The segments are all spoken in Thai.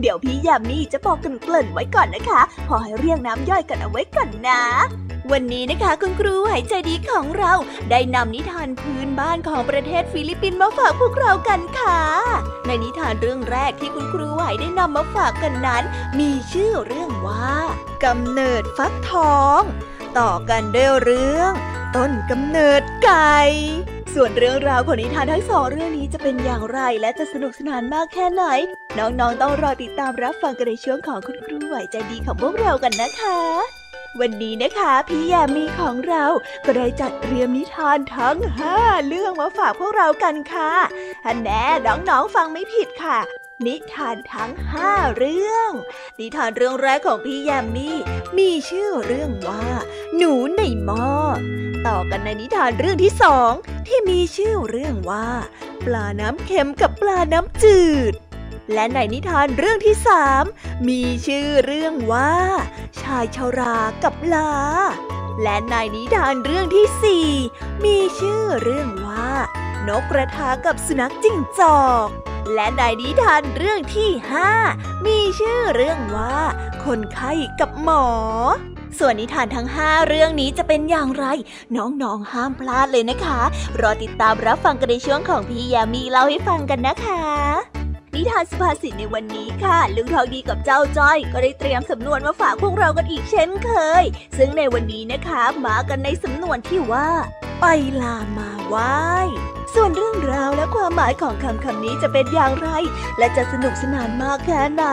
เดี๋ยวพี่ยามีจะบอกกันเกริ่นไว้ก่อนนะคะ พอให้เรียงน้ำย่อยกันเอาไว้ก่อนนะ วันนี้นะคะคุณครูหายใจดีของเราได้นำนิทานพื้นบ้านของประเทศฟิลิปปินส์มาฝากพวกเรากันค่ะ ในนิทานเรื่องแรกที่คุณครูไหวได้นำมาฝากกันนั้น มีชื่อเรื่องว่ากำเนิดฟักทอง ต่อกันด้วยเรื่อง ต้นกำเนิดไก่ ส่วนเรื่องราวของนิทานทั้งสองเรื่องนี้จะเป็นอย่างไรและจะสนุกสนานมากแค่ไหน น้องๆต้องรอติดตามรับฟังกันในช่วงของคุณครูไหวใจดีของพวกเรากันนะคะ วันนี้นะคะพี่ยามีของเราก็ได้จัดเตรียมนิทานทั้งห้าเรื่องมาฝากพวกเรากันค่ะอันแน่น้องๆฟังไม่ผิดค่ะ นิทานทั้งห้าเรื่อง นิทานเรื่องแรกของพี่ยามีมีชื่อเรื่องว่า หนูในหม้อ ต่อกันในนิทานเรื่องที่สองที่มีชื่อเรื่องว่า ปลาน้ำเค็มกับปลาน้ำจืด และในนิทานเรื่องที่สามมีชื่อเรื่องว่า ชายชารากับลา และในนิทานเรื่องที่สี่มีชื่อเรื่องว่า นกกระทากับสุนัขจิ้งจอก และในนิทานเรื่องที่ห้ามีชื่อเรื่องว่า คนไข้กับหมอส่วนนิทานทั้งห้าเรื่องนี้จะเป็นอย่างไร น้องๆห้ามพลาดเลยนะคะ รอติดตามรับฟังกันในช่วงของพี่ยามีเล่าให้ฟังกันนะคะ นิทานสุภาษิตในวันนี้ค่ะ ลุงทองดีกับเจ้าจ้อย ก็ได้เตรียมสำนวนมาฝากพวกเรากันอีกเช่นเคย ซึ่งในวันนี้นะคะมากันในสำนวนที่ว่า ไปลามาไหว้ส่วนเรื่องราวและความหมายของคำคำนี้จะเป็นอย่างไร และจะสนุกสนานมากแค่ไหน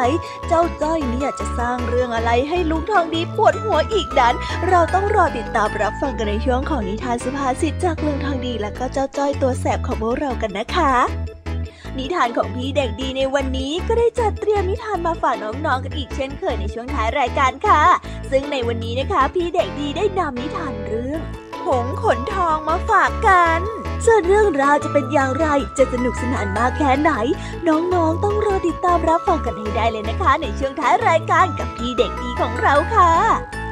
เจ้าจ้อยเนี่ยจะสร้างเรื่องอะไรให้ลุงทองดีปวดหัวอีกนั้น เราต้องรอติดตามรับฟังกันในช่วงของนิทานสุภาษิตจากลุงทองดีและก็เจ้าจ้อยตัวแสบของพวกเรากันนะคะ นิทานของพี่เด็กดีในวันนี้ก็ได้จัดเตรียมนิทานมาฝากน้องๆกันอีกเช่นเคยในช่วงท้ายรายการค่ะ ซึ่งในวันนี้นะคะ พี่เด็กดีได้นำนิทานเรื่องหงขนทองมาฝากกันส่วนเรื่องราวจะเป็นอย่างไร จะสนุกสนานมากแค่ไหน น้องๆต้องรอติดตามรับฟังกันให้ได้เลยนะคะ ในช่วงท้ายรายการกับพี่เด็กดีของเราค่ะ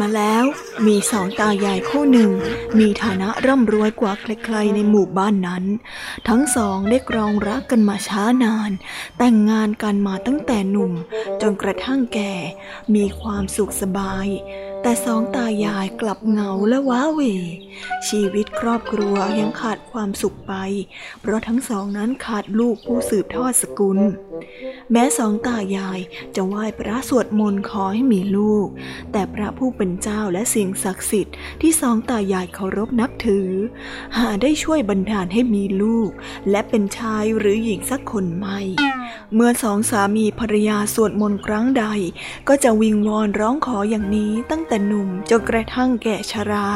มาแล้ว มีสองตายายคู่หนึ่ง มีฐานะร่ำรวยกว่าใครๆในหมู่บ้านนั้น ทั้งสองได้กรองรักกันมาช้านาน แต่งงานกันมาตั้งแต่หนุ่ม จนกระทั่งแก่ มีความสุขสบาย แต่สองตายายกลับเหงาและว้าเหว ชีวิตครอบครัวยังขาดความสุขไป เพราะทั้งสองนั้นขาดลูกผู้สืบทอดสกุล แม้สองตายายจะไหว้พระสวดมนต์ขอให้มีลูก แต่พระผู้เป็นเจ้าและสิ่งศักดิ์สิทธิ์ที่สองตายายเคารพนับถือ หาได้ช่วยบันดาลให้มีลูก และเป็นชายหรือหญิงสักคนไม่ เมื่อสองสามีภรรยาสวดมนต์ครั้งใด ก็จะวิงวอนร้องขออย่างนี้ตั้งแต่หนุ่มจนกระทั่งแก่ชรา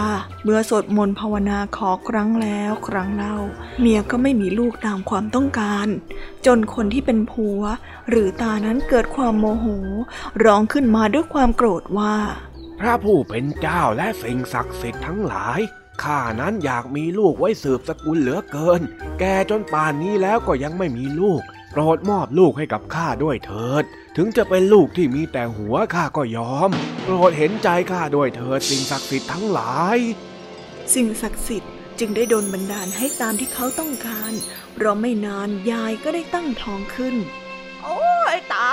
เมื่อสวดมนต์ภาวนาขอครั้งแล้วครั้งเล่า เมียก็ไม่มีลูกตามความต้องการ จนคนที่เป็นผัว หรือตานั้นเกิดความโมโห ร้องขึ้นมาด้วยความโกรธว่า พระผู้เป็นเจ้าและสิ่งศักดิ์สิทธิ์ทั้งหลายข้านั้นอยากมีลูกไว้สืบสกุลเหลือเกิน แกจนป่านนี้แล้วก็ยังไม่มีลูก โปรดมอบลูกให้กับข้าด้วยเถิด ถึงจะเป็นลูกที่มีแต่หัวข้าก็ยอม โปรดเห็นใจข้าด้วยเถิดสิ่งศักดิ์สิทธิ์ทั้งหลาย สิ่งศักดิ์สิทธิ์จึงได้โดนบันดาลให้ตามที่เขาต้องการ เพราะไม่นานยายก็ได้ตั้งท้องขึ้น โอ้ยตา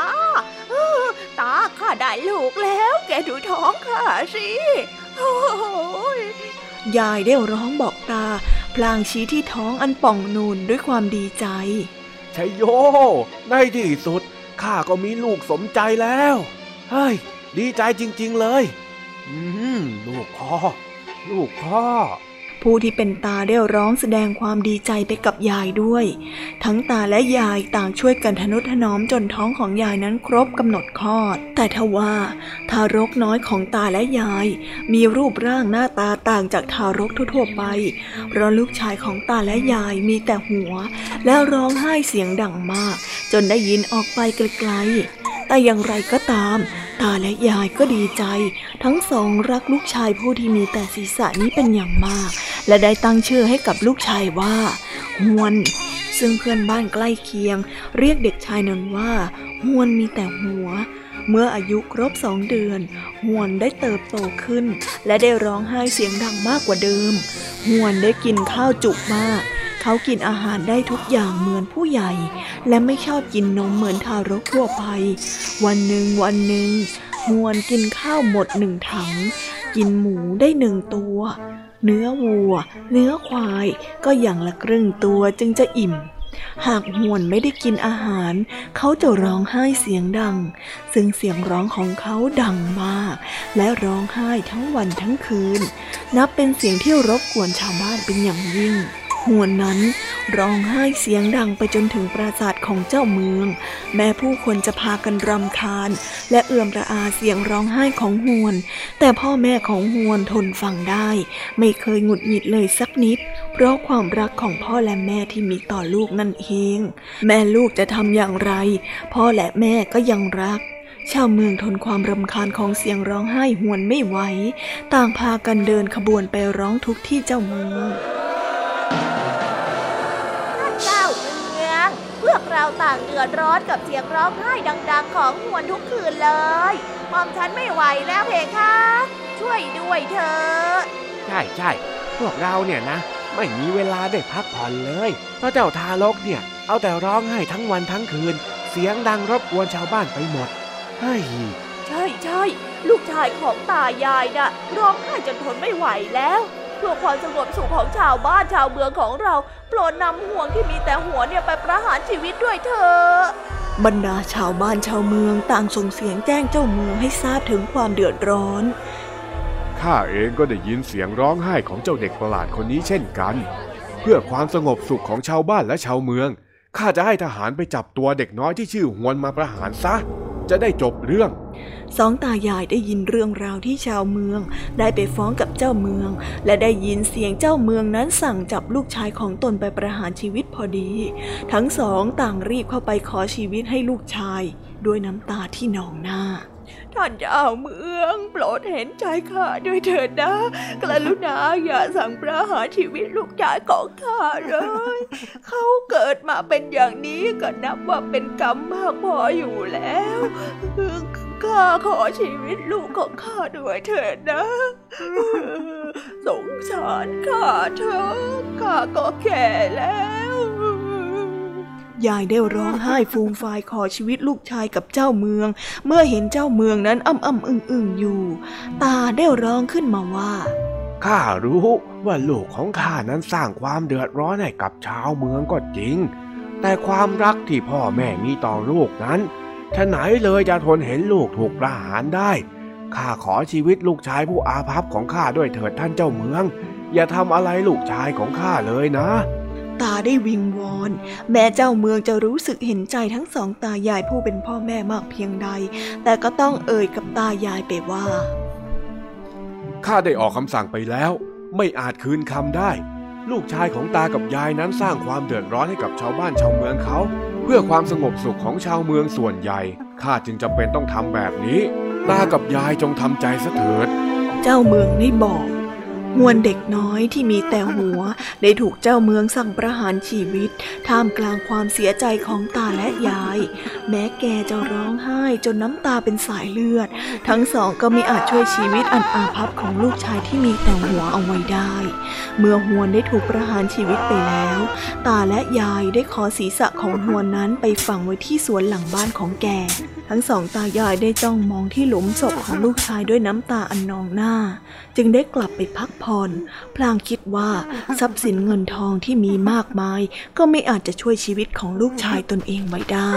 ตาข้าได้ลูกแล้ว แกดูท้องข้าสิโอ้ยยายได้ร้องบอกตา พลางชี้ที่ท้องอันป่องนูนด้วยความดีใจชัยโย ในที่สุดข้าก็มีลูกสมใจแล้ว เฮ้ย ดีใจจริง ๆเลย อืม ลูกพ่อ ลูกพ่อ ผู้ที่เป็นตาได้ร้องแสดงความดีใจไปกับยายด้วย ทั้งตาและยายต่างช่วยกันทนุถนอมจนท้องของยายนั้นครบกำหนดคลอด แต่ทว่า ทารกน้อยของตาและยาย มีรูปร่างหน้าตาต่างจากทารกทั่วไป เพราะลูกชายของตาและยายมีแต่หัว แล้วร้องไห้เสียงดังมาก จนได้ยินออกไปไกลๆ แต่อย่างไรก็ตาม ตาและยายก็ดีใจ ทั้งสองรักลูกชายผู้ที่มีแต่ศีรษะนี้เป็นอย่างมาก และได้ตั้งชื่อให้กับลูกชายว่าฮวนซึ่งเพื่อนบ้านใกล้เคียง เรียกเด็กชายนั้นว่าฮวนมีแต่หัว เมื่ออายุครบสองเดือนฮวนได้เติบโตขึ้น และได้ร้องไห้เสียงดังมากกว่าเดิมฮวนได้กินข้าวจุกมากเขากินอาหารได้ทุกอย่างเหมือนผู้ใหญ่ และไม่ชอบกินนมเหมือนทารกทั่วไป วันหนึ่งวันหนึ่งฮวนกินข้าวหมดหนึ่งถัง กินหมูได้หนึ่งตัว เนื้อวัว เนื้อควาย ก็อย่างละครึ่งตัวจึงจะอิ่ม หากฮวนไม่ได้กินอาหาร เขาจะร้องไห้เสียงดัง ซึ่งเสียงร้องของเขาดังมาก และร้องไห้ทั้งวันทั้งคืน นับเป็นเสียงที่รบกวนชาวบ้านเป็นอย่างยิ่ง หวนนั้นร้องไห้เสียงดังไปจนถึงปราสาทของเจ้าเมือง แม้ผู้คนจะพากันรำคาญ และเอื่อมระอาเสียงร้องไห้ของหวน แต่พ่อแม่ของหวนทนฟังได้ ไม่เคยหงุดหงิดเลยสักนิด เพราะความรักของพ่อและแม่ที่มีต่อลูกนั่นเอง แม่ลูกจะทำอย่างไร พ่อและแม่ก็ยังรักชาวเมืองทนความรำคาญของเสียงร้องไห้หวนไม่ไหว ต่างพากันเดินขบวนไปร้องทุกที่เจ้าเมือง ต่างเดือดร้อนกับเสียงร้องไห้ดัง ๆ ของหวนทุกคืนเลยมอมฉันไม่ไหวแล้วเพคะ ช่วยด้วยเถอะใช่ใช่พวกเราเนี่ยนะ ไม่มีเวลาได้พักผ่อนเลย เพราะเจ้าทารกเนี่ย เอาแต่ร้องไห้ทั้งวันทั้งคืน เสียงดังรบกวนชาวบ้านไปหมดเฮ้ยใช่ใช่ลูกชายของตายายนะ่ะร้องไห้จนทนไม่ไหวแล้ว เพื่อความสงบสุขของชาวบ้านชาวเมืองของเรา โปรดนำห่วงที่มีแต่หัวเนี่ยไปประหารชีวิตด้วยเถอะบรรดาชาวบ้านชาวเมืองต่างส่งเสียงแจ้งเจ้าเมืองให้ทราบถึงความเดือดร้อน ข้าเองก็ได้ยินเสียงร้องไห้ของเจ้าเด็กประหลาดคนนี้เช่นกัน เพื่อความสงบสุขของชาวบ้านและชาวเมืองข้าจะให้ทหารไปจับตัวเด็กน้อยที่ชื่อหวนมาประหารซะ จะได้จบเรื่อง สองตายายได้ยินเรื่องราวที่ชาวเมือง ได้ไปฟ้องกับเจ้าเมือง และได้ยินเสียงเจ้าเมืองนั้นสั่งจับลูกชายของตนไปประหารชีวิตพอดี ทั้งสองต่างรีบเข้าไปขอชีวิตให้ลูกชาย ด้วยน้ำตาที่นองหน้า ท่านเจ้าเมืองโปรดเห็นใจข้าด้วยเถิดนะ กรุณาอย่าสั่งประหารชีวิตลูกชายของข้าเลย เขาเกิดมาเป็นอย่างนี้ก็นับว่าเป็นกรรมมากพออยู่แล้วข้าขอชีวิตลูกของข้าด้วยเถิดนะ สงสารข้าเถอะข้าก็แก่แล้ว ยายได้ร้องไห้ฟูมฟายขอชีวิตลูกชายกับเจ้าเมือง เมื่อเห็นเจ้าเมืองนั้นอ้ำอ้ำอึ้งอึ้งอยู่ ตาได้ร้องขึ้นมาว่าข้ารู้ว่าลูกของข้านั้นสร้างความเดือดร้อนให้กับชาวเมืองก็จริง แต่ความรักที่พ่อแม่มีต่อลูกนั้นฉะไหนเลยจะทนเห็นลูกถูกประหารได้ข้าขอชีวิตลูกชายผู้อาภัพของข้าด้วยเถิดท่านเจ้าเมือง อย่าทำอะไรลูกชายของข้าเลยนะ ตาได้วิงวอน แม้เจ้าเมืองจะรู้สึกเห็นใจทั้งสองตายายผู้เป็นพ่อแม่มากเพียงใด แต่ก็ต้องเอ่ยกับตายายไปว่า ข้าได้ออกคำสั่งไปแล้ว ไม่อาจคืนคำได้ ลูกชายของตากับยายนั้นสร้างความเดือดร้อนให้กับชาวบ้านชาวเมืองเขา เพื่อความสงบสุขของชาวเมืองส่วนใหญ่ ข้าจึงจำเป็นต้องทำแบบนี้ ตากับยายจงทำใจซะเถิด เจ้าเมืองได้บอก มวลเด็กน้อยที่มีแต่หัว ได้ถูกเจ้าเมืองสั่งประหารชีวิต ท่ามกลางความเสียใจของตาและยาย แม้แกจะร้องไห้จนน้ำตาเป็นสายเลือด ทั้งสองก็ไม่อาจช่วยชีวิตอันอาภัพของลูกชายที่มีแต่หัวเอาไว้ได้ เมื่อหวนได้ถูกประหารชีวิตไปแล้ว ตาและยายได้ขอศีรษะของหวนนั้นไปฝังไว้ที่สวนหลังบ้านของแก ทั้งสองตายายได้จ้องมองที่หลุมศพของลูกชายด้วยน้ำตาอันนองหน้า จึงได้กลับไปพักผ่อนพลางคิดว่าทรัพย์สินเงินทองที่มีมากมาย ก็ไม่อาจจะช่วยชีวิตของลูกชายตนเองไว้ได้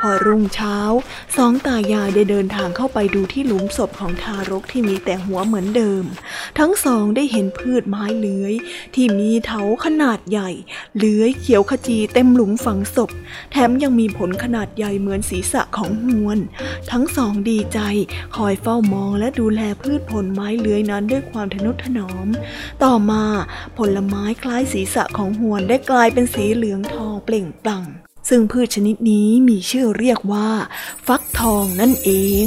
พอรุ่งเช้า สองตายายได้เดินทางเข้าไปดูที่หลุมศพของทารกที่มีแต่หัวเหมือนเดิม ทั้งสองได้เห็นพืชไม้เลื้อย ที่มีเถาขนาดใหญ่ เลื้อยเขียวขจีเต็มหลุมฝังศพ แถมยังมีผลขนาดใหญ่เหมือนศีรษะของหวน ทั้งสองดีใจ คอยเฝ้ามองและดูแลพืชผลไม้เลื้อยนั้นด้วยความทนุถนอม ต่อมาผลไม้คล้ายศีรษะของหวนได้กลายเป็นสีเหลืองทองเปล่งปลั่ง ซึ่งพืชชนิดนี้มีชื่อเรียกว่า ฟักทองนั่นเอง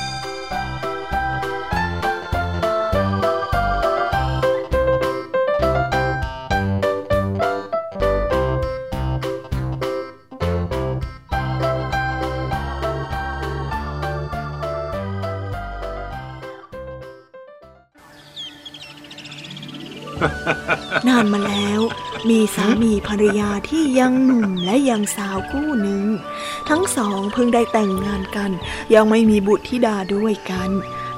นานมาแล้ว มีสามีภรรยาที่ยังหนุ่มและยังสาวคู่หนึ่ง ทั้งสองเพิ่งได้แต่งงานกัน ยังไม่มีบุตรธิดาด้วยกัน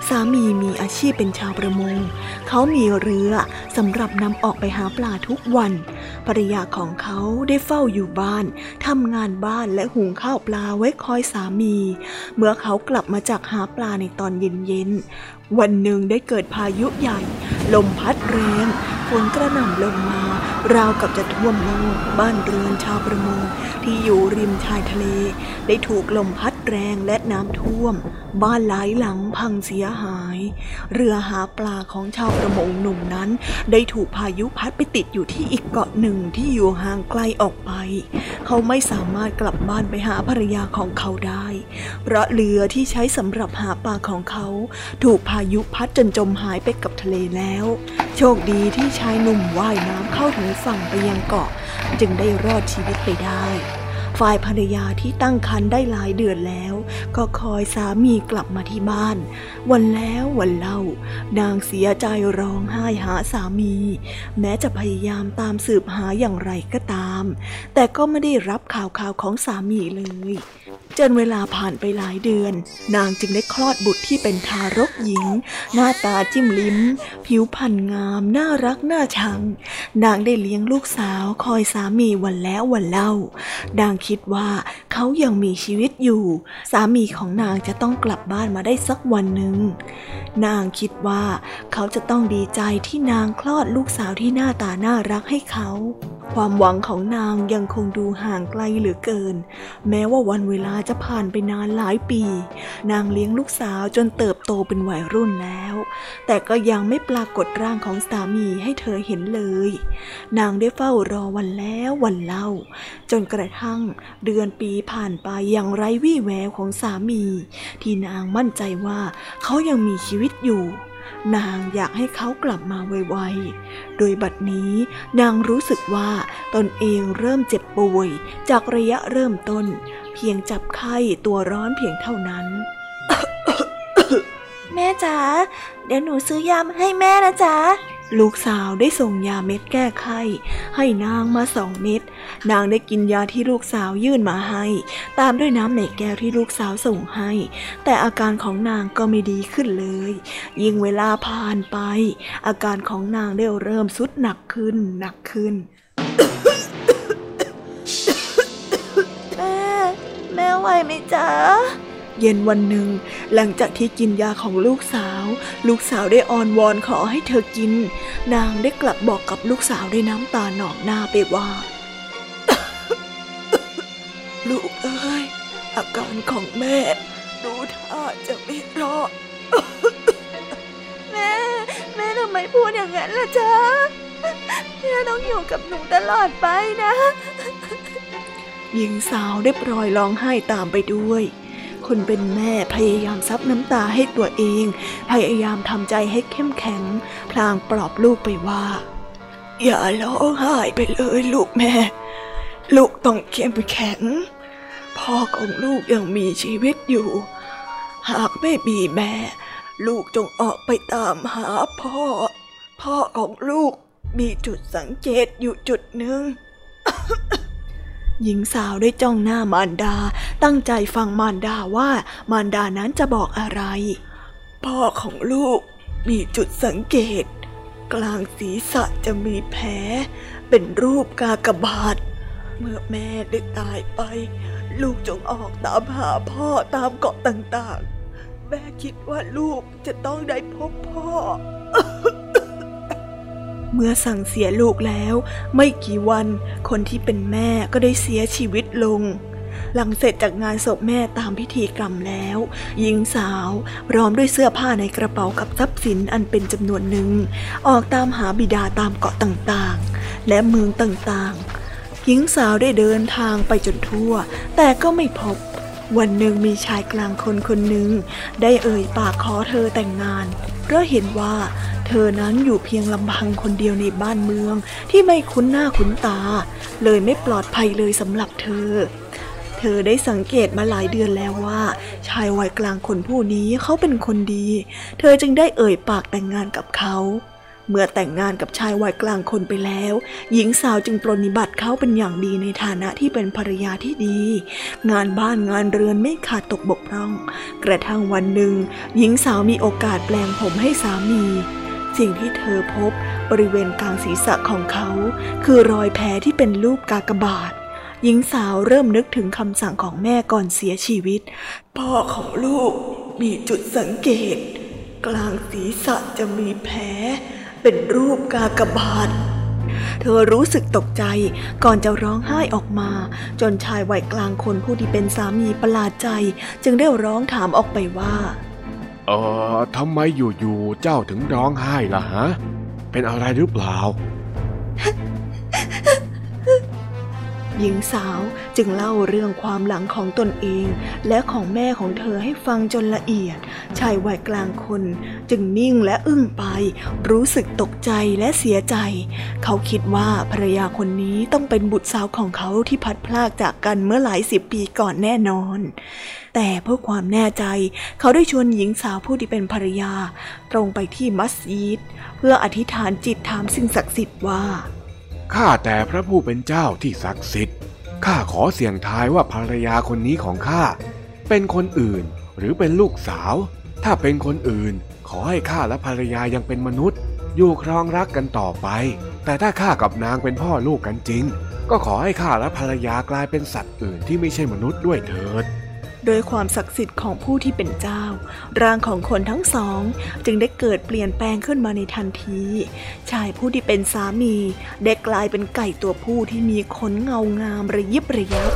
สามีมีอาชีพเป็นชาวประมง เขามีเรือสำหรับนำออกไปหาปลาทุกวัน ภรรยาของเขาได้เฝ้าอยู่บ้านทำงานบ้านและหุงข้าวปลาไว้คอยสามี เมื่อเขากลับมาจากหาปลาในตอนเย็นๆวันหนึ่งได้เกิดพายุใหญ่ ลมพัดแรง ฝนกระหน่ำลงมาราวกับจะท่วมโลกบ้านเรือนชาวประมงที่อยู่ริมชายทะเล ได้ถูกลมพัด แรงและน้ำท่วม บ้านหลายหลังพังเสียหาย เรือหาปลาของชาวประมงหนุ่มนั้น ได้ถูกพายุพัดไปติดอยู่ที่อีกเกาะหนึ่งที่อยู่ห่างไกลออกไป เขาไม่สามารถกลับบ้านไปหาภรรยาของเขาได้ เพราะเรือที่ใช้สำหรับหาปลาของเขา ถูกพายุพัดจนจมหายไปกับทะเลแล้ว โชคดีที่ชายหนุ่มว่ายน้ำเข้าถึงฝั่งไปยังเกาะ จึงได้รอดชีวิตไปได้ ฝ่ายภรรยาที่ตั้งครรภ์ได้หลายเดือนแล้ว ก็คอยสามีกลับมาที่บ้าน วันแล้ววันเล่า นางเสียใจร้องไห้หาสามี แม้จะพยายามตามสืบหาอย่างไรก็ตาม แต่ก็ไม่ได้รับข่าวข่าวของสามีเลยจนเวลาผ่านไปหลายเดือน นางจึงได้คลอดบุตรที่เป็นทารกหญิง หน้าตาจิ้มลิ้ม ผิวพรรณงาม น่ารักน่าชัง นางได้เลี้ยงลูกสาวคอยสามีวันแล้ววันเล่านางคิดว่าเขายังมีชีวิตอยู่ สามีของนางจะต้องกลับบ้านมาได้สักวันหนึ่ง นางคิดว่าเขาจะต้องดีใจที่นางคลอดลูกสาวที่หน้าตาน่ารักให้เขาความหวังของนางยังคงดูห่างไกลเหลือเกิน แม้ว่าวันเวลาจะผ่านไปนานหลายปี นางเลี้ยงลูกสาวจนเติบโตเป็นวัยรุ่นแล้ว แต่ก็ยังไม่ปรากฏร่างของสามีให้เธอเห็นเลย นางได้เฝ้ารอวันแล้ววันเล่า จนกระทั่งเดือนปีผ่านไปอย่างไร้วี่แววของสามี ที่นางมั่นใจว่าเขายังมีชีวิตอยู่ นางอยากให้เขากลับมาไวๆ โดยบัดนี้นางรู้สึกว่าตนเองเริ่มเจ็บป่วย จากระยะเริ่มต้น เพียงจับไข้ตัวร้อนเพียงเท่านั้น แม่จ๋าเดี๋ยวหนูซื้อยามาให้แม่นะจ๊ะ ลูกสาวได้ส่งยาเม็ดแก้ไข้ ให้นางมาสองเม็ด นางได้กินยาที่ลูกสาวยื่นมาให้ ตามด้วยน้ำในแก้วที่ลูกสาวส่งให้ แต่อาการของนางก็ไม่ดีขึ้นเลย ยิ่งเวลาผ่านไป อาการของนางได้เริ่มสุดหนักขึ้นหนักขึ้น แม่ แม่ไหวไหมจ๊ะ เย็นวันหนึ่ง หลังจากที่กินยาของลูกสาว ลูกสาวได้อ้อนวอนขอให้เธอกิน นางได้กลับบอกกับลูกสาวด้วยน้ำตาหนองหน้าไปว่า ลูกเอ้ยอาการของแม่ ดูท่าจะไม่รอดแม่ แม่ทำไมพูดอย่างนั้นล่ะจ๊ะแม่ต้องอยู่กับหนูตลอดไปนะหญิงสาวได้ปล่อยร้องไห้ตามไปด้วย คนเป็นแม่พยายามซับน้ำตาให้ตัวเอง พยายามทำใจให้เข้มแข็ง พลางปลอบลูกไปว่า อย่าร้องไห้ไปเลยลูกแม่ ลูกต้องเข้มแข็ง พ่อของลูกยังมีชีวิตอยู่ หากไม่มีแม่ ลูกจงออกไปตามหาพ่อ พ่อของลูกมีจุดสังเกตอยู่จุดหนึ่ง หญิงสาวได้จ้องหน้ามารดา ตั้งใจฟังมารดาว่ามารดานั้นจะบอกอะไร พ่อของลูกมีจุดสังเกต กลางศีรษะจะมีแผลเป็นรูปกากบาท เมื่อแม่ได้ตายไป ลูกจงออกตามหาพ่อตามเกาะต่างๆ แม่คิดว่าลูกจะต้องได้พบพ่อ เมื่อสั่งเสียลูกแล้ว ไม่กี่วันคนที่เป็นแม่ก็ได้เสียชีวิตลง หลังเสร็จจากงานศพแม่ตามพิธีกรรมแล้ว หญิงสาวพร้อมด้วยเสื้อผ้าในกระเป๋ากับทรัพย์สินอันเป็นจำนวนหนึ่ง ออกตามหาบิดาตามเกาะต่างๆ และเมืองต่างๆ หญิงสาวได้เดินทางไปจนทั่ว แต่ก็ไม่พบ วันหนึ่งมีชายกลางคนคนหนึ่งได้เอ่ยปากขอเธอแต่งงาน เพราะเห็นว่าเธอนั้นอยู่เพียงลำพังคนเดียวในบ้านเมืองที่ไม่คุ้นหน้าคุ้นตา เลยไม่ปลอดภัยเลยสำหรับเธอ เธอได้สังเกตมาหลายเดือนแล้วว่า ชายวัยกลางคนผู้นี้เขาเป็นคนดี เธอจึงได้เอ่ยปากแต่งงานกับเขา เมื่อแต่งงานกับชายวัยกลางคนไปแล้ว หญิงสาวจึงปรนิบัติเขาเป็นอย่างดีในฐานะที่เป็นภรรยาที่ดี งานบ้านงานเรือนไม่ขาดตกบกพร่อง กระทั่งวันหนึ่ง หญิงสาวมีโอกาสแปลงผมให้สามี สิ่งที่เธอพบบริเวณกลางศีรษะของเขา คือรอยแผลที่เป็นรูปกากบาทหญิงสาวเริ่มนึกถึงคำสั่งของแม่ก่อนเสียชีวิต พ่อของลูกมีจุดสังเกต กลางศีรษะจะมีแผล เป็นรูปกากบาท เธอรู้สึกตกใจก่อนจะร้องไห้ออกมา จนชายวัยกลางคนผู้ที่เป็นสามีประหลาดใจ จึงได้ร้องถามออกไปว่า เออทำไมอยู่ๆเจ้าถึงร้องไห้ล่ะฮะ เป็นอะไรหรือเปล่า หญิงสาวจึงเล่าเรื่องความหลังของตนเอง และของแม่ของเธอให้ฟังจนละเอียด ชายวัยกลางคน จึงนิ่งและอึ้งไป รู้สึกตกใจและเสียใจ เขาคิดว่าภรรยาคนนี้ต้องเป็นบุตรสาวของเขาที่พัดพลากจากกันเมื่อหลายสิบปีก่อนแน่นอน แต่เพื่อความแน่ใจ เขาได้ชวนหญิงสาวผู้ที่เป็นภรรยา ตรงไปที่มัสยิดเพื่ออธิษฐานจิตถามสิ่งศักดิ์สิทธิ์ว่า ข้าแต่พระผู้เป็นเจ้าที่ศักดิ์สิทธิ์ ข้าขอเสี่ยงทายว่าภรรยาคนนี้ของข้าเป็นคนอื่นหรือเป็นลูกสาว ถ้าเป็นคนอื่น ขอให้ข้าและภรรยายังเป็นมนุษย์ อยู่ครองรักกันต่อไป แต่ถ้าข้ากับนางเป็นพ่อลูกกันจริง ก็ขอให้ข้าและภรรยากลายเป็นสัตว์อื่นที่ไม่ใช่มนุษย์ด้วยเถิด โดยความศักดิ์สิทธิ์ของผู้ที่เป็นเจ้า ร่างของคนทั้งสอง จึงได้เกิดเปลี่ยนแปลงขึ้นมาในทันที ชายผู้ที่เป็นสามีได้กลายเป็นไก่ตัวผู้ที่มีขนเงางามระยิบระยับ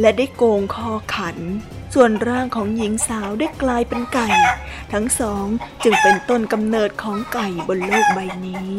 และได้โกงคอขัน ส่วนร่างของหญิงสาวได้กลายเป็นไก่ ทั้งสองจึงเป็นต้นกำเนิดของไก่บนโลกใบนี้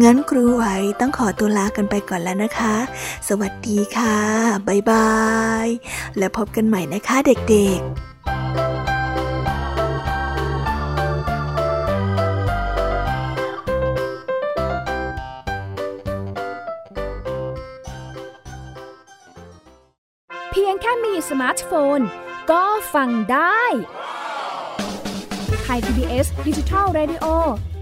งั้นครูไหวต้องขอตัวลากันไปก่อนแล้วนะคะ สวัสดีค่ะบ๊ายบาย แล้วพบกันใหม่นะคะเด็กๆเพียงแค่มีสมาร์ทโฟน ก็ฟังได้ไทย PBS Digital Radio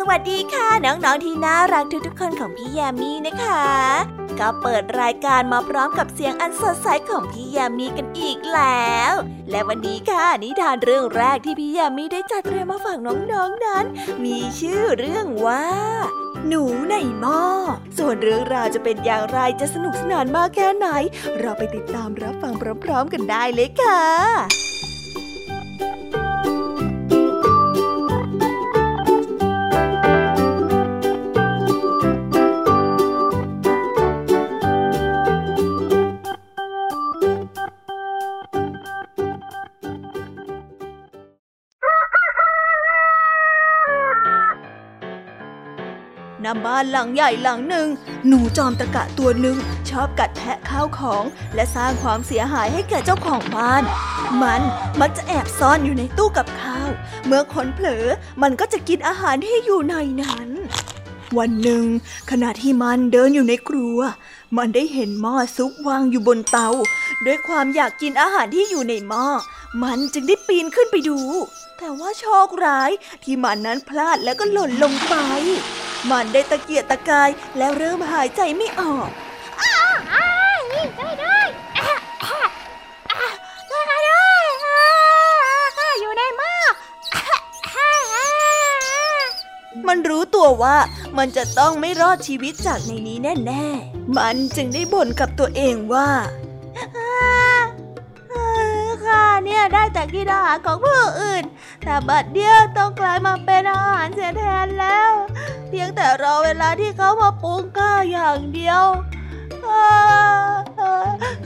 สวัสดีค่ะ น้องๆที่น่ารักทุกๆคนของพี่แยมมี่นะคะ ก็เปิดรายการมาพร้อมกับเสียงอันสดใสของพี่แยมมี่กันอีกแล้ว และวันนี้ค่ะนิทานเรื่องแรกที่พี่แยมมี่ได้จัดเตรียมมาฝากน้องๆนนั้น มีชื่อเรื่องว่า หนูในหม้อส่วนเรื่องราวจะเป็นอย่างไรจะสนุกสนานมากแค่ไหน เราไปติดตามรับฟังพร้อมๆกันได้เลยค่ะ บ้านหลังใหญ่หลังหนึ่ง หนูจอมตะกะตัวหนึ่งชอบกัดแทะข้าวของ และสร้างความเสียหายให้แก่เจ้าของบ้าน มันมักจะแอบซ่อนอยู่ในตู้กับข้าว เมื่อคนเผลอ มันก็จะกินอาหารที่อยู่ในนั้นวันหนึ่ง ขณะที่มันเดินอยู่ในครัว มันได้เห็นหม้อซุปวางอยู่บนเตา ด้วยความอยากกินอาหารที่อยู่ในหม้อ มันจึงได้ปีนขึ้นไปดู แต่ว่าโชคร้ายที่มันนั้นพลาดแล้วก็หล่นลงไป มันได้ตะเกียกตะกายแล้วเริ่มหายใจไม่ออกมันรู้ตัวว่ามันจะต้องไม่รอดชีวิตจากในนี้แน่ ๆ มันจึงได้บ่นกับตัวเองว่าข้าเนี่ยได้แต่กินอาหารของผู้อื่น แต่บัดเดียวต้องกลายมาเป็นอาหารเสียแทนแล้ว เพียงแต่รอเวลาที่เขามาปรุงข้าอย่างเดียว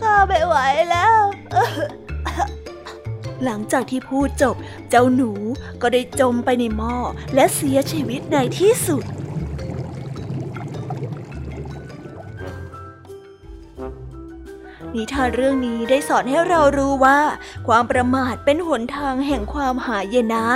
ข้าไม่ไหวแล้ว หลังจากที่พูดจบ เจ้าหนูก็ได้จมไปในหม้อและเสียชีวิตในที่สุดนิทานเรื่องนี้ได้สอนให้เรารู้ว่า ความประมาทเป็นหนทางแห่งความหายนะ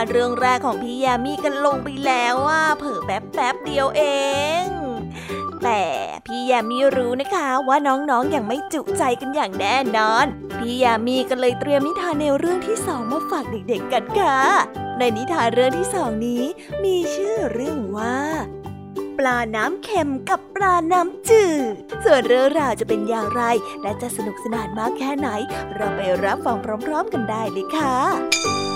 าเรื่องแรกของพี่ยามีกันลงไปแล้วว่าเผิ่แป๊บแป๊บเดียวเอง แต่พี่ยามีรู้นะคะว่าน้องๆออย่างไม่จุใจกันอย่างแน่นอน พี่ยามีก็เลยเตรียมนิทานแนวเรื่องที่สองมาฝากเด็กๆกันค่ะ ในนิทานเรื่องที่สองนี้ มีชื่อเรื่องว่าปลาน้ำเค็มกับปลาน้ำจืด ส่วนเรื่องราวจะเป็นอย่างไร และจะสนุกสนานมากแค่ไหน เราไปรับฟังพร้อม ๆ กันได้เลยค่ะ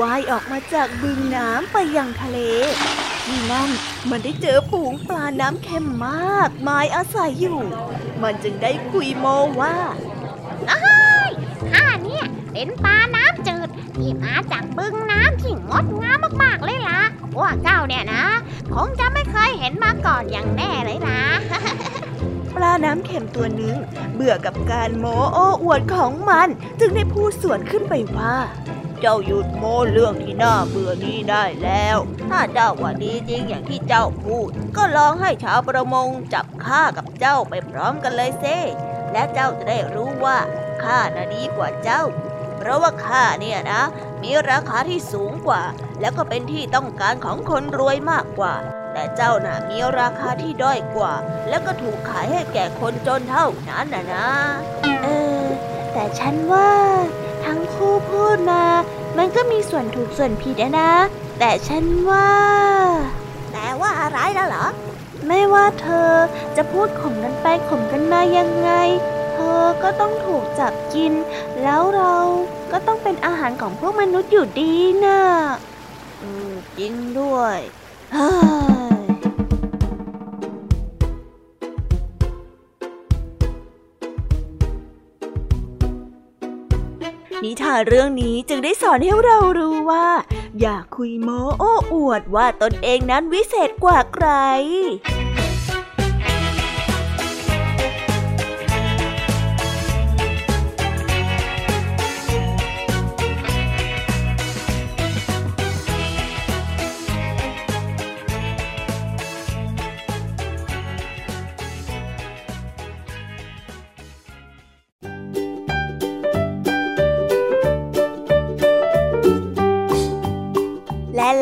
ว่ายออกมาจากบึงน้ำไปยังทะเล ที่นั่นมันได้เจอฝูงปลาน้ำเค็มมากมายอาศัยอยู่ มันจึงได้คุยโมว่าเอ้ยข้าเนี่ยเป็นปลาน้ำจืดที่มาจากบึงน้ำที่งดงามมากๆเลยล่ะพวกเจ้าเนี่ยนะคงจะไม่เคยเห็นมาก่อนอย่างแน่เลยล่ะปลาน้ำเค็มตัวหนึ่งเบื่อกับการโมโอ้อวดของมัน จึงได้พูดสวนขึ้นไปว่า เจ้าหยุดโม้เรื่องที่น่าเบื่อนี้ได้แล้ว ถ้าเจ้าว่าดีจริงอย่างที่เจ้าพูด ก็ลองให้ชาวประมงจับข้ากับเจ้าไปพร้อมกันเลยเซ่และเจ้าจะได้รู้ว่าข้าน่ะดีกว่าเจ้า เพราะว่าข้าเนี่ยนะ มีราคาที่สูงกว่า แล้วก็เป็นที่ต้องการของคนรวยมากกว่า แต่เจ้าน่ะมีราคาที่ด้อยกว่า แล้วก็ถูกขายให้แก่คนจนเท่านั้นนะนะ เออ แต่ฉันว่า ทั้งคู่พูดมา มันก็มีส่วนถูกส่วนผิดนะ แต่ฉันว่า แต่ว่าอะไรนะเหรอ ไม่ว่าเธอจะพูดข่มกันไปข่มกันมายังไง เธอก็ต้องถูกจับกิน แล้วเราก็ต้องเป็นอาหารของพวกมนุษย์อยู่ดีนะ่ะอืมจริงด้วย นิทานเรื่องนี้จึงได้สอนให้เรารู้ว่า อย่าคุยโม้โอ้อวดว่าตนเองนั้นวิเศษกว่าใคร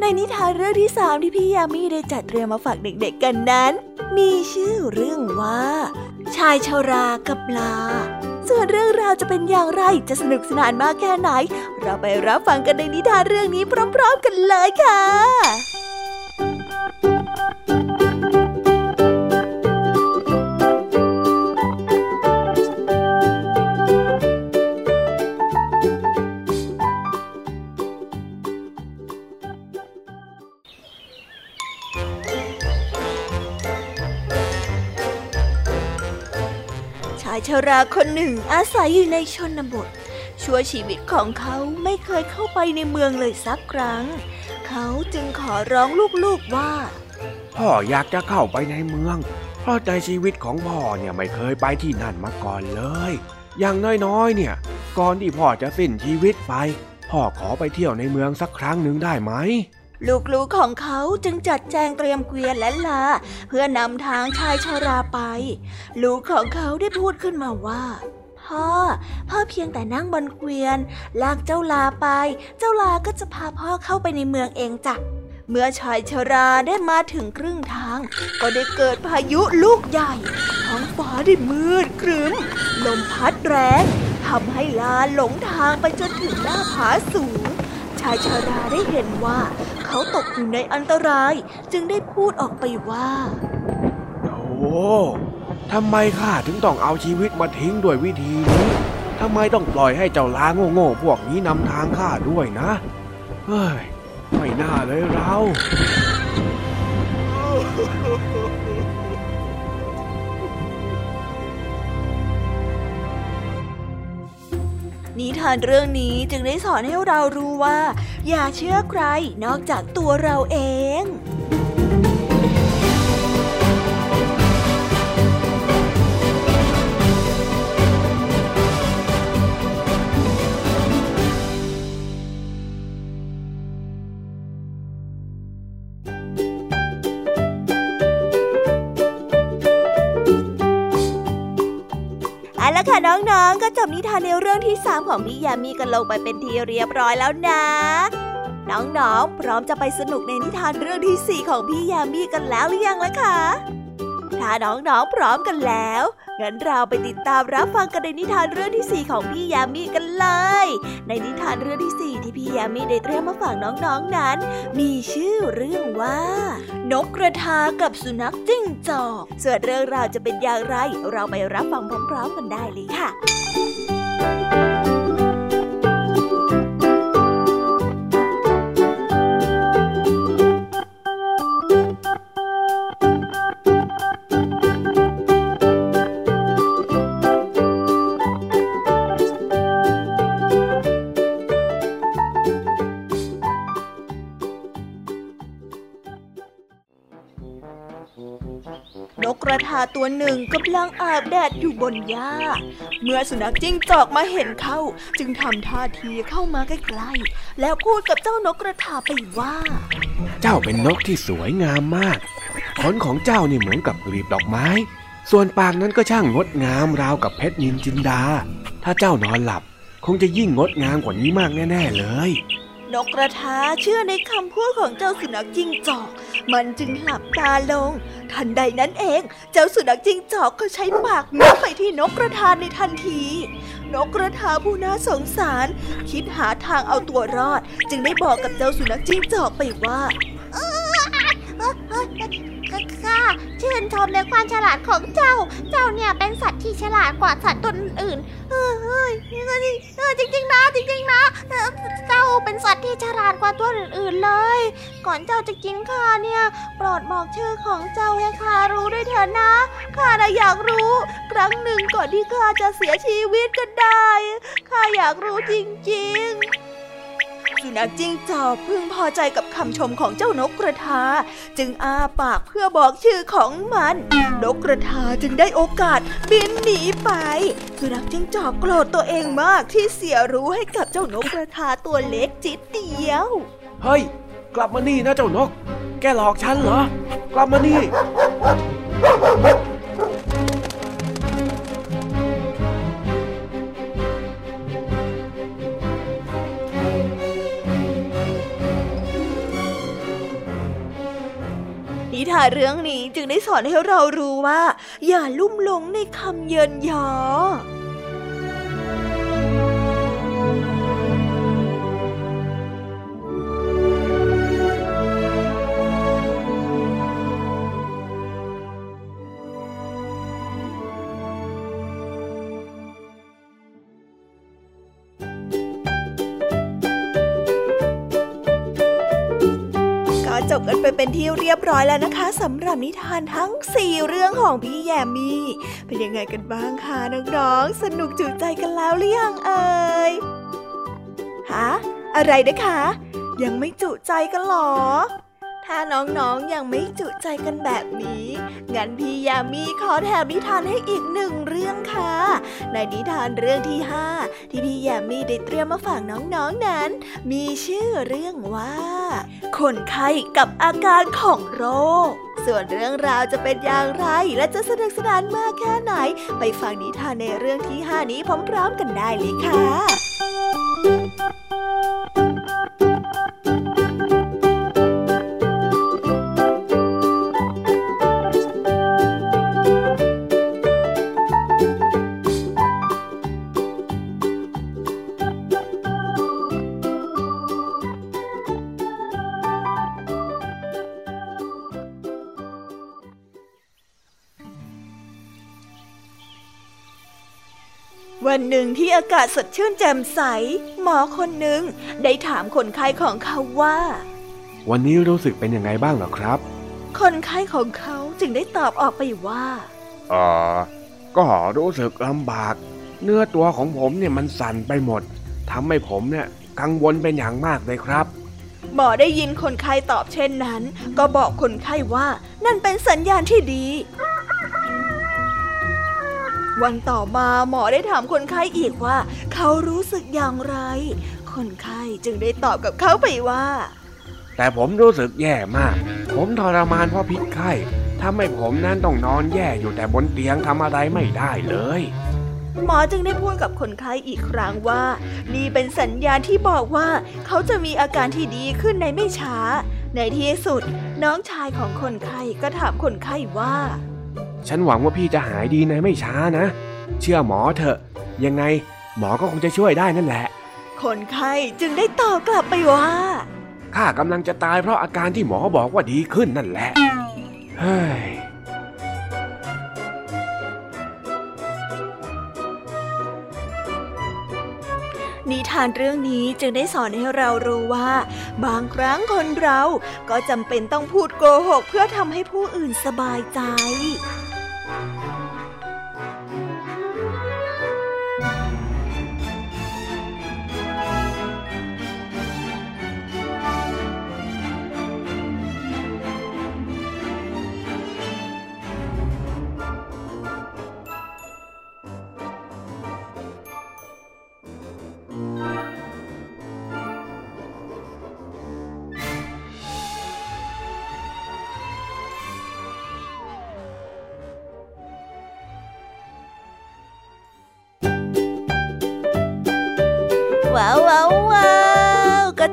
ในนิทานเรื่องที่สามที่พี่ยามีได้จัดเตรียมมาฝากเด็กๆกันนั้น มีชื่อเรื่องว่า ชายชารากับปลา ส่วนเรื่องราวจะเป็นอย่างไรจะสนุกสนานมากแค่ไหน เราไปรับฟังกันในนิทานเรื่องนี้พร้อม ๆ กันเลยค่ะ ชราคนหนึ่งอาศัยอยู่ในชนบท ชั่วชีวิตของเขาไม่เคยเข้าไปในเมืองเลยสักครั้ง เขาจึงขอร้องลูกๆว่า พ่ออยากจะเข้าไปในเมือง เพราะในชีวิตของพ่อเนี่ยไม่เคยไปที่นั่นมาก่อนเลย อย่างน้อยๆเนี่ย ก่อนที่พ่อจะสิ้นชีวิตไป พ่อขอไปเที่ยวในเมืองสักครั้งหนึ่งได้ไหม ลูกๆของเขาจึงจัดแจงเตรียมเกวียนและลา เพื่อนำทางชายชาราไป ลูกของเขาได้พูดขึ้นมาว่าพ่อ พ่อเพียงแต่นั่งบนเกวียน ลากเจ้าลาไป เจ้าลาก็จะพาพ่อเข้าไปในเมืองเองจ้ะเมื่อชายชราได้มาถึงครึ่งทาง ก็ได้เกิดพายุลูกใหญ่ ท้องฟ้าได้มืดครึ้ม ลมพัดแรงทำให้ลาหลงทางไปจนถึงหน้าผาสูง ชายชาราได้เห็นว่า เขาตกอยู่ในอันตรายจึงได้พูดออกไปว่า โอ้ทำไมข้าถึงต้องเอาชีวิตมาทิ้งด้วยวิธีนี้ทำไมต้องปล่อยให้เจ้าล้าโง่ๆพวกนี้นำทางข้าด้วยนะ เฮ้ย ไม่น่าเลยเรา นิทานเรื่องนี้จึงได้สอนให้เรารู้ว่า อย่าเชื่อใครนอกจากตัวเราเอง ละค่ะน้องๆ ก็จบนิทานในเรื่องที่ 3 ของพี่ยามีกันลงไปเป็นที่เรียบร้อยแล้วนะ น้องๆ พร้อมจะไปสนุกในนิทานเรื่องที่ 4 ของพี่ยามีกันแล้วหรือยังล่ะคะ ถ้าน้องๆพร้อมกันแล้ว งั้นเราไปติดตามรับฟังกันในนิทานเรื่องที่ 4 ของพี่ยามีกันเลย ในนิทานเรื่องที่ 4 ที่พี่ยามีได้เตรียมมาฝากน้องๆนั้น มีชื่อเรื่องว่า นกกระทากับสุนัขจิ้งจอกส่วนเรื่องราวจะเป็นอย่างไร เราไปรับฟังพร้อมๆกันได้เลยค่ะาตัวหนึ่งกำลังอาบแดดอยู่บนหญ้า เมื่อสุนัขจิ้งจอกมาเห็นเข้า จึงทำท่าทีเข้ามาใกล้ๆ แล้วพูดกับเจ้านกกระทาไปว่า เจ้าเป็นนกที่สวยงามมาก ขนของเจ้านี่เหมือนกับกลีบดอกไม้ ส่วนปากนั้นก็ช่างงดงามราวกับเพชรนินจินดา ถ้าเจ้านอนหลับ คงจะยิ่งงดงามกว่านี้มากแน่ ๆ เลย นกกระทาเชื่อในคำพูดของเจ้าสุนัขจิ้งจอก มันจึงหลับตาลง ทันใดนั้นเอง เจ้าสุนัขจิ้งจอกก็ใช้ปากงับไปที่นกกระทาในทันที นกกระทาผู้น่าสงสาร คิดหาทางเอาตัวรอด จึงได้บอกกับเจ้าสุนัขจิ้งจอกไปว่า ข้าชื่นชมในความฉลาดของเจ้า เจ้าเนี่ยเป็นสัตว์ที่ฉลาดกว่าสัตว์ตัวอื่นเฮ้ยเฮ้ยเออจริงๆนะจริงๆนะเออเจ้าเป็นสัตว์ที่ฉลาดกว่าตัวอื่นๆเลย ก่อนเจ้าจะกินข้าเนี่ยโปรดบอกชื่อของเจ้าให้ข้ารู้ด้วยเถอะนะข้าน่ะอยากรู้ ครั้งหนึ่งก่อนที่ข้าจะเสียชีวิตก็ได้ข้าอยากรู้จริง ๆ สุนัขจิ้งจอกพึงพอใจกับคำชมของเจ้านกกระทา จึงอาปากเพื่อบอกชื่อของมัน นกกระทาจึงได้โอกาสบินหนีไป สุนัขจิ้งจอกโกรธตัวเองมากที่เสียรู้ให้กับเจ้านกกระทาตัวเล็กจิตเดียว เฮ้ย กลับมานี่นะเจ้านก แกหลอกฉันเหรอ กลับมานี่ นิทานเรื่องนี้จึงได้สอนให้เรารู้ว่า อย่าลุ่มหลงในคำเยินยอ เป็นที่เรียบร้อยแล้วนะคะสำหรับนิทานทั้ง 4 เรื่องของพี่แยมมี่เป็นยังไงกันบ้างคะน้องๆสนุกจุใจกันแล้วหรือยังเอ่ยฮะอะไรนะคะ ยังไม่จุใจกันหรอ ถ้าน้องๆยังไม่จุใจกันแบบนี้ งั้นพี่ยามีขอแถมนิทานให้อีกหนึ่งเรื่องค่ะ ในนิทานเรื่องที่ห้าที่พี่ยามีได้เตรียมมาฝากน้องๆนนั้น มีชื่อเรื่องว่า คนไข้กับอาการของโรคส่วนเรื่องราวจะเป็นอย่างไรและจะสนุกสนานมากแค่ไหน ไปฟังนิทานในเรื่องที่ห้านี้พร้อมๆกันได้เลยค่ะ วันหนึ่งที่อากาศสดชื่นแจ่มใส หมอคนหนึ่งได้ถามคนไข้ของเขาว่า วันนี้รู้สึกเป็นยังไงบ้างเหรอครับ คนไข้ของเขาจึงได้ตอบออกไปว่าเออก็รู้สึกลำบาก เนื้อตัวของผมเนี่ยมันสั่นไปหมดทำให้ผมเนี่ยกังวลเป็นอย่างมากเลยครับหมอได้ยินคนไข้ตอบเช่นนั้น ก็บอกคนไข้ว่านั่นเป็นสัญญาณที่ดี วันต่อมาหมอได้ถามคนไข้อีกว่า เขารู้สึกอย่างไร คนไข้จึงได้ตอบกับเขาไปว่า แต่ผมรู้สึกแย่มาก ผมทรมานเพราะพิษไข้ทำให้ผมนั้นต้องนอนแย่อยู่แต่บนเตียงทำอะไรไม่ได้เลยหมอจึงได้พูดกับคนไข้อีกครั้งว่า นี่เป็นสัญญาณที่บอกว่า เขาจะมีอาการที่ดีขึ้นในไม่ช้า ในที่สุด น้องชายของคนไข้ก็ถามคนไข้ว่า ฉันหวังว่าพี่จะหายดีในไม่ช้านะ เชื่อหมอเถอะ ยังไงหมอก็คงจะช่วยได้นั่นแหละ คนไข้จึงได้ตอบกลับไปว่าข้ากำลังจะตายเพราะอาการที่หมอบอกว่าดีขึ้นนั่นแหละ เฮ้ย นิทานเรื่องนี้จึงได้สอนให้เรารู้ว่า บางครั้งคนเราก็จำเป็นต้องพูดโกหก เพื่อทำให้ผู้อื่นสบายใจ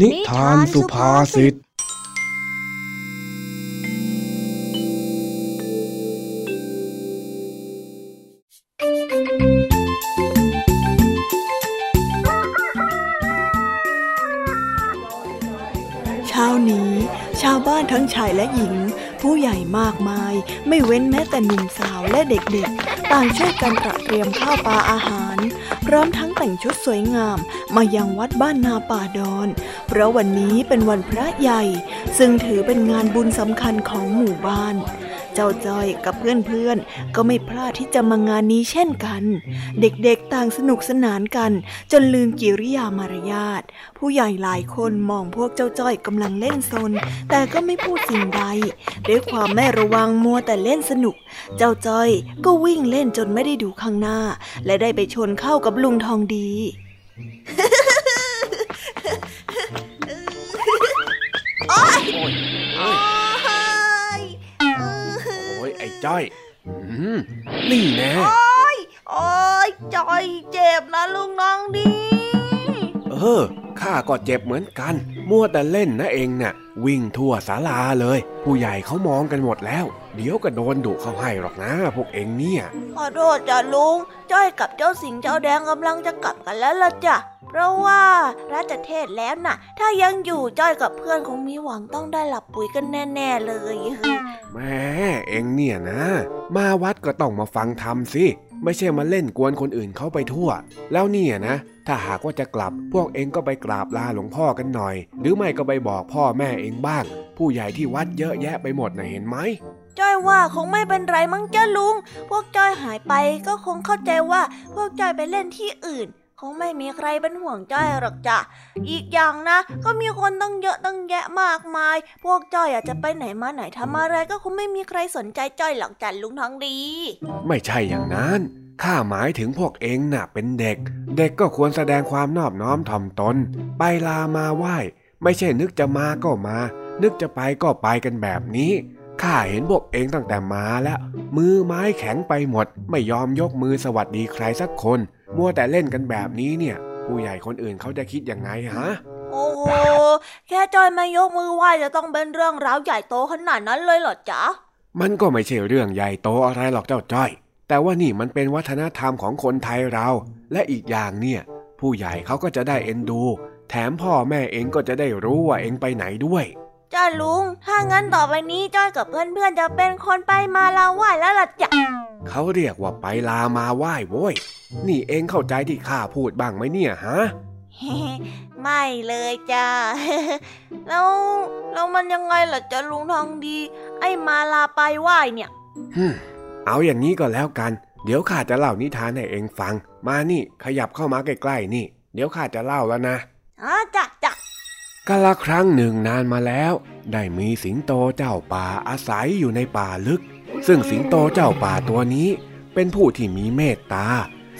นิทานสุภาษิตเช้านี้ ชาวบ้านทั้งชายและหญิง ผู้ใหญ่มากมาย ไม่เว้นแม้แต่หนุ่มสาวและเด็กๆ ต่างช่วยกันตระเตรียมข้าวปลาอาหาร พร้อมทั้งแต่งชุดสวยงามมายังวัดบ้านนาป่าดอน เพราะวันนี้เป็นวันพระใหญ่ ซึ่งถือเป็นงานบุญสำคัญของหมู่บ้าน เจ้าจ้อยกับเพื่อนๆ ก็ไม่พลาดที่จะมางานนี้เช่นกัน เด็กๆต่างสนุกสนานกัน จนลืมกิริยามารยาท ผู้ใหญ่หลายคนมองพวกเจ้าจ้อยกำลังเล่นซน แต่ก็ไม่พูดสิ่งใด ด้วยความไม่ระวังมัวแต่เล่นสนุก เจ้าจ้อยก็วิ่งเล่นจนไม่ได้ดูข้างหน้า และได้ไปชนเข้ากับลุงทองดี จ้อยอืมนี่แน่โอ้ยโอ้ยจอยเจ็บนะลุงน้องดีเออข้าก็เจ็บเหมือนกัน มัวแต่เล่นนะเองน่ะ วิ่งทั่วศาลาเลย ผู้ใหญ่เขามองกันหมดแล้ว เดี๋ยวก็โดนดุเขาให้หรอกนะ พวกเองเนี่ย ขอโทษจ้ะลุง จ้อยกับเจ้าสิงเจ้าแดงกำลังจะกลับกันแล้วล่ะจ้ะ เพราะว่ารัชเทศแล้วน่ะ ถ้ายังอยู่จ้อยกับเพื่อนคงมีหวังต้องได้หลับปุ๋ยกันแน่ ๆ เลยแม่เองเนี่ยนะ มาวัดก็ต้องมาฟังธรรมสิไม่ใช่มาเล่นกวนคนอื่นเขาไปทั่ว แล้วเนี่ยนะ ถ้าหากว่าจะกลับ พวกเองก็ไปกราบลาหลวงพ่อกันหน่อย หรือไม่ก็ไปบอกพ่อแม่เองบ้าง ผู้ใหญ่ที่วัดเยอะแยะไปหมดนะเห็นไหมจ้อยว่าคงไม่เป็นไรมั้งจ้าลุง พวกจ้อยหายไปก็คงเข้าใจว่าพวกจ้อยไปเล่นที่อื่น คงไม่มีใครเป็นห่วงจ้อยหรอกจ้ะ อีกอย่างนะ ก็มีคนตั้งเยอะตั้งแยะมากมาย พวกจ้อยอาจจะไปไหนมาไหนทำอะไรก็คงไม่มีใครสนใจจ้อยหรอกจ้ะลุงทองดี ไม่ใช่อย่างนั้นข้าหมายถึงพวกเองน่ะเป็นเด็ก เด็กก็ควรแสดงความนอบน้อมถ่อมตน ไปลามาไหว้ ไม่ใช่นึกจะมาก็มา นึกจะไปก็ไปกันแบบนี้ข้าเห็นพวกเองตั้งแต่มาแล้ว มือไม้แข็งไปหมด ไม่ยอมยกมือสวัสดีใครสักคน มัวแต่เล่นกันแบบนี้เนี่ย ผู้ใหญ่คนอื่นเขาจะคิดยังไงฮะ โอ้โหแค่จ้อยไม่ยกมือไหว้จะต้องเป็นเรื่องราวใหญ่โตขนาดนั้นเลยเหรอจ๊ะ มันก็ไม่ใช่เรื่องใหญ่โตอะไรหรอกเจ้าจ้อย แต่ว่านี่มันเป็นวัฒนธรรมของคนไทยเรา และอีกอย่างเนี่ย ผู้ใหญ่เขาก็จะได้เอ็นดู แถมพ่อแม่เองก็จะได้รู้ว่าเองไปไหนด้วย จ้าลุง ถ้างั้นต่อไปนี้จ้อยกับเพื่อนๆจะเป็นคนไปมาลาไหว้แล้วล่ะจ้ะเขาเรียกว่าไปลามาไหว้โว้ย นี่เองเข้าใจที่ข้าพูดบ้างไหมเนี่ยฮะไม่เลยจ้าแล้วแล้วมันยังไงล่ะจ้าลุงทองดี ไอ้มาลาไปไหว้เนี่ยฮึมเอาอย่างนี้ก็แล้วกัน เดี๋ยวข้าจะเล่านิทานให้เองฟัง มานี่ขยับเข้ามาใกล้ๆนี่ เดี๋ยวข้าจะเล่าแล้วนะอ๋อจ้ะจ้ะ กาละครั้งหนึ่งนานมาแล้ว ได้มีสิงโตเจ้าป่าอาศัยอยู่ในป่าลึก ซึ่งสิงโตเจ้าป่าตัวนี้ เป็นผู้ที่มีเมตตา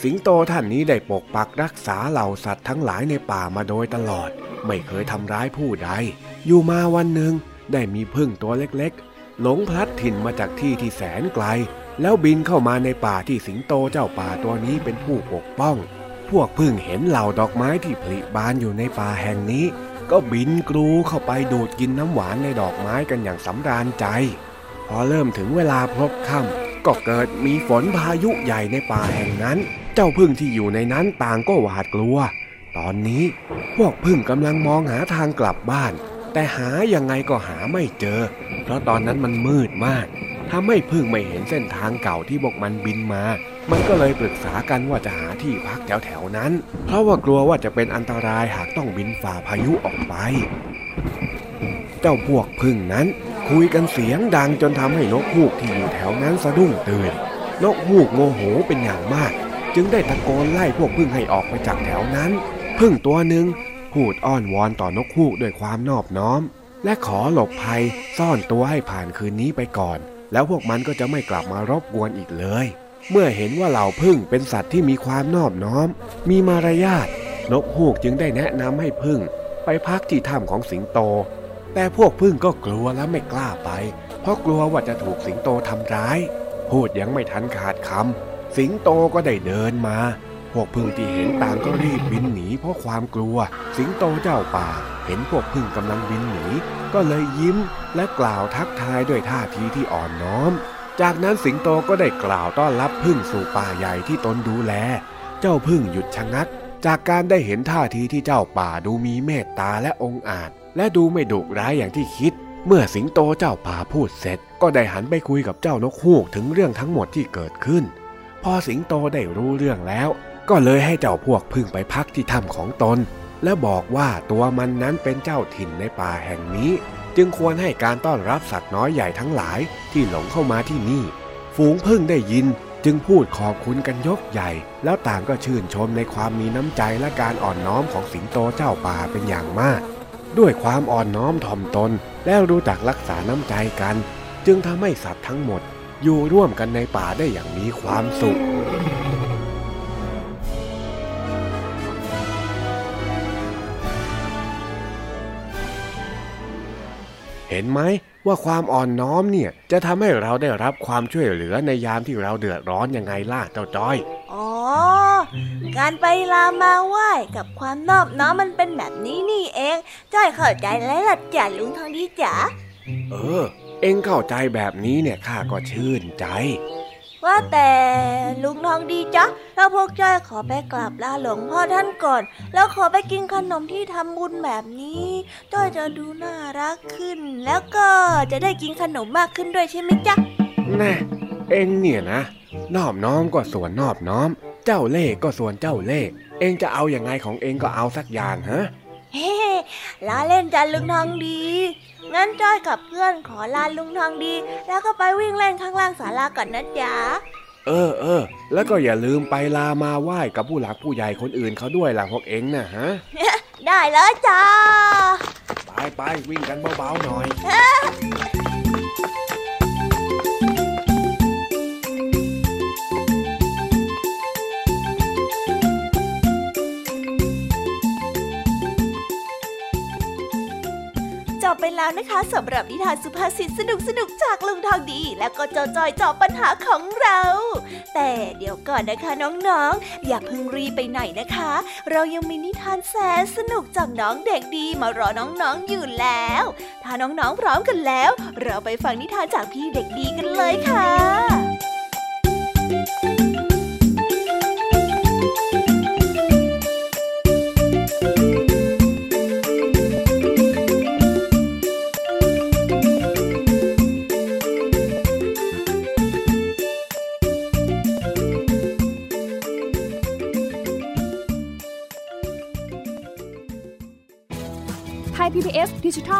สิงโตท่านนี้ได้ปกปักรักษาเหล่าสัตว์ทั้งหลายในป่ามาโดยตลอด ไม่เคยทำร้ายผู้ใด อยู่มาวันหนึ่งได้มีพึ่งตัวเล็กๆ หลงพลัดถิ่นมาจากที่ที่แสนไกล แล้วบินเข้ามาในป่าที่สิงโตเจ้าป่าตัวนี้เป็นผู้ปกป้อง พวกพึ่งเห็นเหล่าดอกไม้ที่ผลิบานอยู่ในป่าแห่งนี้ ก็บินกรูเข้าไปดูดกินน้ำหวานในดอกไม้กันอย่างสำราญใจ พอเริ่มถึงเวลาพลบค่ำก็เกิดมีฝนพายุใหญ่ในป่าแห่งนั้น เจ้าพึ่งที่อยู่ในนั้นต่างก็หวาดกลัว ตอนนี้พวกพึ่งกำลังมองหาทางกลับบ้าน แต่หายังไงก็หาไม่เจอ เพราะตอนนั้นมันมืดมากทำให้พึ่งไม่เห็นเส้นทางเก่าที่พวกมันบินมา มันก็เลยปรึกษากันว่าจะหาที่พักแถวๆนั้น เพราะว่ากลัวว่าจะเป็นอันตรายหากต้องบินฝ่าพายุออกไป เจ้าพวกพึ่งนั้น คุยกันเสียงดังจนทำให้นกฮูกที่อยู่แถวนั้นสะดุ้งตื่น นกฮูกโมโหเป็นอย่างมาก จึงได้ตะโกนไล่พวกพึ่งให้ออกไปจากแถวนั้น พึ่งตัวหนึ่งพูดอ้อนวอนต่อนกฮูกด้วยความนอบน้อม และขอหลบภัยซ่อนตัวให้ผ่านคืนนี้ไปก่อน แล้วพวกมันก็จะไม่กลับมารบกวนอีกเลย เมื่อเห็นว่าเหล่าพึ่งเป็นสัตว์ที่มีความนอบน้อม มีมารยาทนกฮูกจึงได้แนะนำให้พึ่ง ไปพักที่ถ้ำของสิงโต แต่พวกพึ่งก็กลัวและไม่กล้าไป เพราะกลัวว่าจะถูกสิงโตทำร้าย พูดยังไม่ทันขาดคำสิงโตก็ได้เดินมา พวกพึ่งที่เห็นต่างก็รีบบินหนีเพราะความกลัว สิงโตเจ้าป่า เห็นพวกพึ่งกำลังบินหนี ก็เลยยิ้มและกล่าวทักทายด้วยท่าทีที่อ่อนน้อม จากนั้นสิงโตก็ได้กล่าวต้อนรับพึ่งสู่ป่าใหญ่ที่ตนดูแล เจ้าพึ่งหยุดชะงัก จากการได้เห็นท่าทีที่เจ้าป่าดูมีเมตตาและองอาจ และดูไม่ดุร้ายอย่างที่คิด เมื่อสิงโตเจ้าป่าพูดเสร็จ ก็ได้หันไปคุยกับเจ้านกฮูกถึงเรื่องทั้งหมดที่เกิดขึ้น พอสิงโตได้รู้เรื่องแล้ว ก็เลยให้เจ้าพวกพึ่งไปพักที่ถ้ำของตน และบอกว่าตัวมันนั้นเป็นเจ้าถิ่นในป่าแห่งนี้ จึงควรให้การต้อนรับสัตว์น้อยใหญ่ทั้งหลายที่หลงเข้ามาที่นี่ ฝูงพึ่งได้ยินจึงพูดขอบคุณกันยกใหญ่ แล้วต่างก็ชื่นชมในความมีน้ำใจและการอ่อนน้อมของสิงโตเจ้าป่าเป็นอย่างมาก ด้วยความอ่อนน้อมถ่อมตน และรู้จักรักษาน้ำใจกัน จึงทำให้สัตว์ทั้งหมด อยู่ร่วมกันในป่าได้อย่างมีความสุข เห็นไหมว่าความอ่อนน้อมเนี่ยจะทำให้เราได้รับความช่วยเหลือในยามที่เราเดือดร้อนยังไงล่ะเจ้าจ้อย อ๋อ การไปลามาไหว้กับความนอบน้อมมันเป็นแบบนี้นี่เอง จ้อยเข้าใจแล้วล่ะจ้ะลุงทองดีจ๋า เออ เอ็งเข้าใจแบบนี้เนี่ยข้าก็ชื่นใจ ว่าแต่ลุงทองดีจ๊ะแล้วพวกจ้อยขอไปกราบลาหลวงพ่อท่านก่อน แล้วขอไปกินขนมที่ทำบุญแบบนี้จ้อยจะดูน่ารักขึ้น แล้วก็จะได้กินขนมมากขึ้นด้วยใช่ไหมจ๊ะแน่เองเนี่ยนะ นอบน้อมก็ส่วนนอบน้อม เจ้าเล่ห์ก็ส่วนเจ้าเล่ห์เองจะเอาอย่างไงของเองก็เอาสักอย่างฮะ เฮ้ล้อเล่นจันลุงทองดี งั้นจ้อยกับเพื่อนขอลาลุงทองดี แล้วก็ไปวิ่งเล่นข้างล่างศาลาก่อนนะจ๊ะ เออเออ แล้วก็อย่าลืมไปลามาไหว้กับผู้หลักผู้ใหญ่คนอื่นเขาด้วยล่ะพวกเองนะฮะ ได้แล้วจ้า ไปไปวิ่งกันเบาๆหน่อย บไปแล้วนะคะสำหรับนิทานสุภาษิตสนุกสนุกจากลุงทองดี แล้วก็เจ้าจอยจอบปัญหาของเรา แต่เดี๋ยวก่อนนะคะน้องๆ อย่าเพิ่งรีไปไหนนะคะ เรายังมีนิทานแสนสนุกจากน้องเด็กดีมารอน้องๆอยู่แล้ว ถ้าน้องๆพร้อมกันแล้ว เราไปฟังนิทานจากพี่เด็กดีกันเลยค่ะไท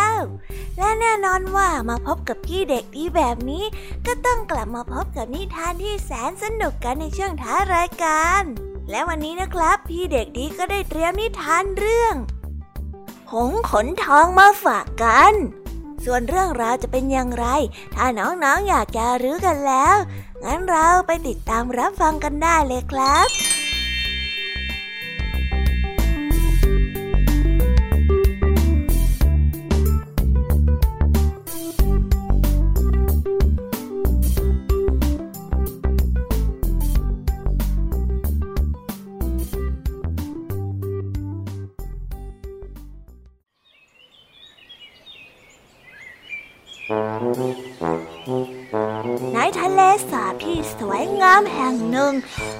ว และแน่นอนว่ามาพบกับพี่เด็กดีแบบนี้ ก็ต้องกลับมาพบกับนิทานที่แสนสนุกกันในช่วงท้ารายการ และวันนี้นะครับ พี่เด็กดีก็ได้เตรียมนิทานเรื่องหงขนทองมาฝากกัน ส่วนเรื่องราวจะเป็นอย่างไร ถ้าน้องๆออยากจะรู้กันแล้ว งั้นเราไปติดตามรับฟังกันได้เลยครับ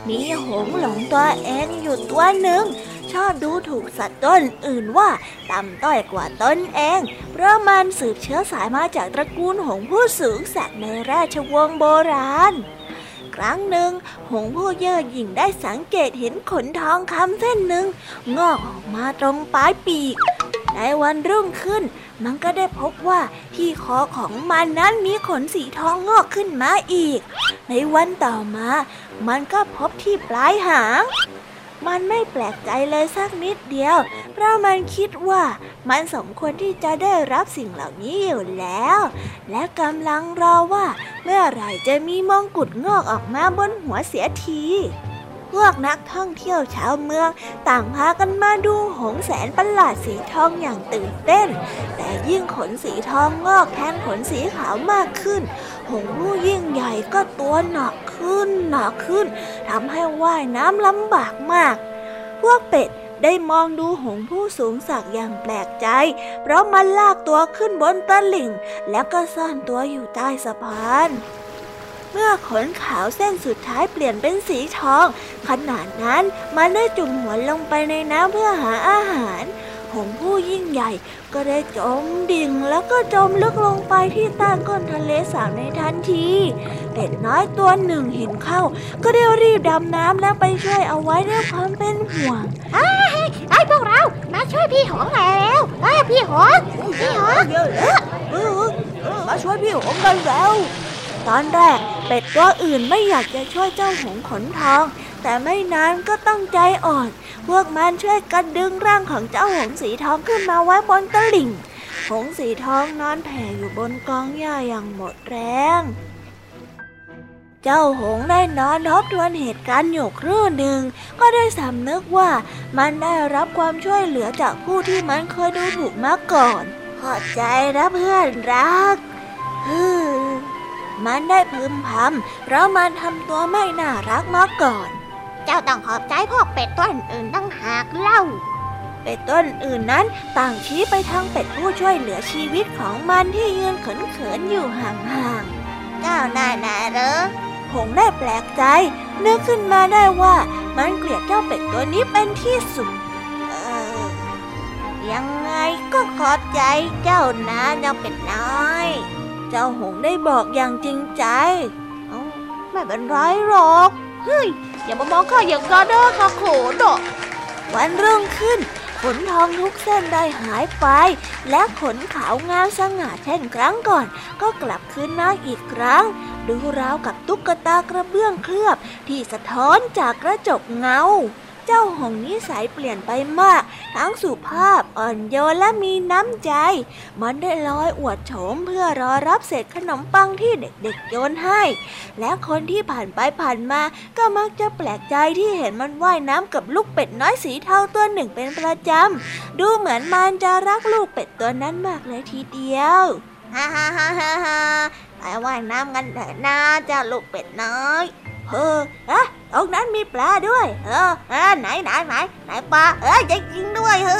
มีหงหลงตัวเองอยู่ตัวหนึ่ง ชอบดูถูกสัตว์ต้นอื่นว่าต่ำต้อยกว่าตนเอง เพราะมันสืบเชื้อสายมาจากตระกูลหงผู้สูงศักดิ์ในราชวงศ์โบราณ ครั้งหนึ่ง หงผู้เย่อหยิ่งได้สังเกตเห็นขนทองคำเส้นหนึ่ง งอกออกมาตรงปลายปีก ในวันรุ่งขึ้น มันก็ได้พบว่าที่คอของมันนั้นมีขนสีทองงอกขึ้นมาอีก ในวันต่อมา มันก็พบที่ปลายหาง มันไม่แปลกใจเลยสักนิดเดียว เพราะมันคิดว่ามันสมควรที่จะได้รับสิ่งเหล่านี้อยู่แล้ว และกำลังรอว่า เมื่อไหร่จะมีมงกุฎงอกออกมาบนหัวเสียที พวกนักท่องเที่ยวชาวเมือง ต่างพากันมาดูหงแสนประหลาดสีทองอย่างตื่นเต้น แต่ยิ่งขนสีทองงอกแทนขนสีขาวมากขึ้น หงผู้ยิ่งใหญ่ก็ตัวหนักขึ้นหนักขึ้นทำให้ว่ายน้ำลำบากมาก พวกเป็ดได้มองดูหงผู้สูงสักอย่างแปลกใจ เพราะมันลากตัวขึ้นบนตลิ่ง แล้วก็ซ่อนตัวอยู่ใต้สะพาน เมื่อขนขาวเส้นสุดท้ายเปลี่ยนเป็นสีทองขนาดนั้นมันได้จุ่มหัวลงไปในน้ำเพื่อหาอาหาร หงผู้ยิ่งใหญ่ก็ได้จมดิ่งแล้วก็จมลึกลงไปที่ใต้ก้นทะเลสาบในทันทีเป็ดน้อยตัวหนึ่งเห็นเข้า ก็ได้รีบดำน้ำแล้วไปช่วยเอาไว้ด้วยความเป็นห่วงไอ้พวกเรามาช่วยพี่หงแล้วไอ้ยพี่หงพี่หงเยอะแล้วเออเออมาช่วยพี่หงกันแล้ว ตอนแรกเป็ดตัวอื่นไม่อยากจะช่วยเจ้าหงขนทอง แต่ไม่นานก็ต้องใจอ่อน พวกมันช่วยกันดึงร่างของเจ้าหงสีทองขึ้นมาไว้บนตลิ่ง หงสีทองนอนแผ่อยู่บนกองหญ้าอย่างหมดแรง เจ้าหงได้นอนทบทวนเหตุการณ์อยู่ครู่หนึ่ง ก็ได้สำนึกว่ามันได้รับความช่วยเหลือจากผู้ที่มันเคยดูถูกมาก่อน ขอบใจนะเพื่อนรัก มันได้พึมพำเพราะมันทำตัวไม่น่ารักมาก่อน เจ้าต้องขอบใจพวกเป็ดตัวอื่นๆตั้งหากเล่า เป็ดต้นอื่นนั้นต่างชี้ไปทางเป็ดผู้ช่วยเหลือชีวิตของมันที่ยืนเขินๆอยู่ห่างๆ เจ้านายนาเหรอหงได้แปลกใจนึกขึ้นมาได้ว่ามันเกลียดเจ้าเป็ดตัวนี้เป็นที่สุดเออยังไงก็ขอบใจเจ้านะเจ้าเป็ดน้อย เจ้าหงได้บอกอย่างจริงใจ เอ้าไม่เป็นไรหรอก เฮ้ย อย่ามามองข้าอย่างนั้นนะข้าโขนอวันรุ่งขึ้น ขนทองทุกเส้นได้หายไป และขนขาวงามสง่าเช่นครั้งก่อน ก็กลับคืนมาอีกครั้ง ดูราวกับตุ๊กตากระเบื้องเคลือบที่สะท้อนจากกระจกเงา เจ้าหงนิสัยเปลี่ยนไปมาก ทั้งสุภาพอ่อนโยนและมีน้ำใจ มันได้ลอยอวดโฉมเพื่อรอรับเศษขนมปังที่เด็กๆโยนให้ และคนที่ผ่านไปผ่านมาก็มักจะแปลกใจที่เห็นมันว่ายน้ำกับลูกเป็ดน้อยสีเทาตัวหนึ่งเป็นประจำ ดูเหมือนมันจะรักลูกเป็ดตัวนั้นมากเลยทีเดียวฮ่าฮ่าฮ่าฮ่าฮ่าไปว่ายน้ำกันเถอะนะเจ้าลูกเป็ดน้อย เอออะตรงนั้นมีปลาด้วย เออเออไหนไหนไหนไหนปลา เออจะกินด้วยเฮ้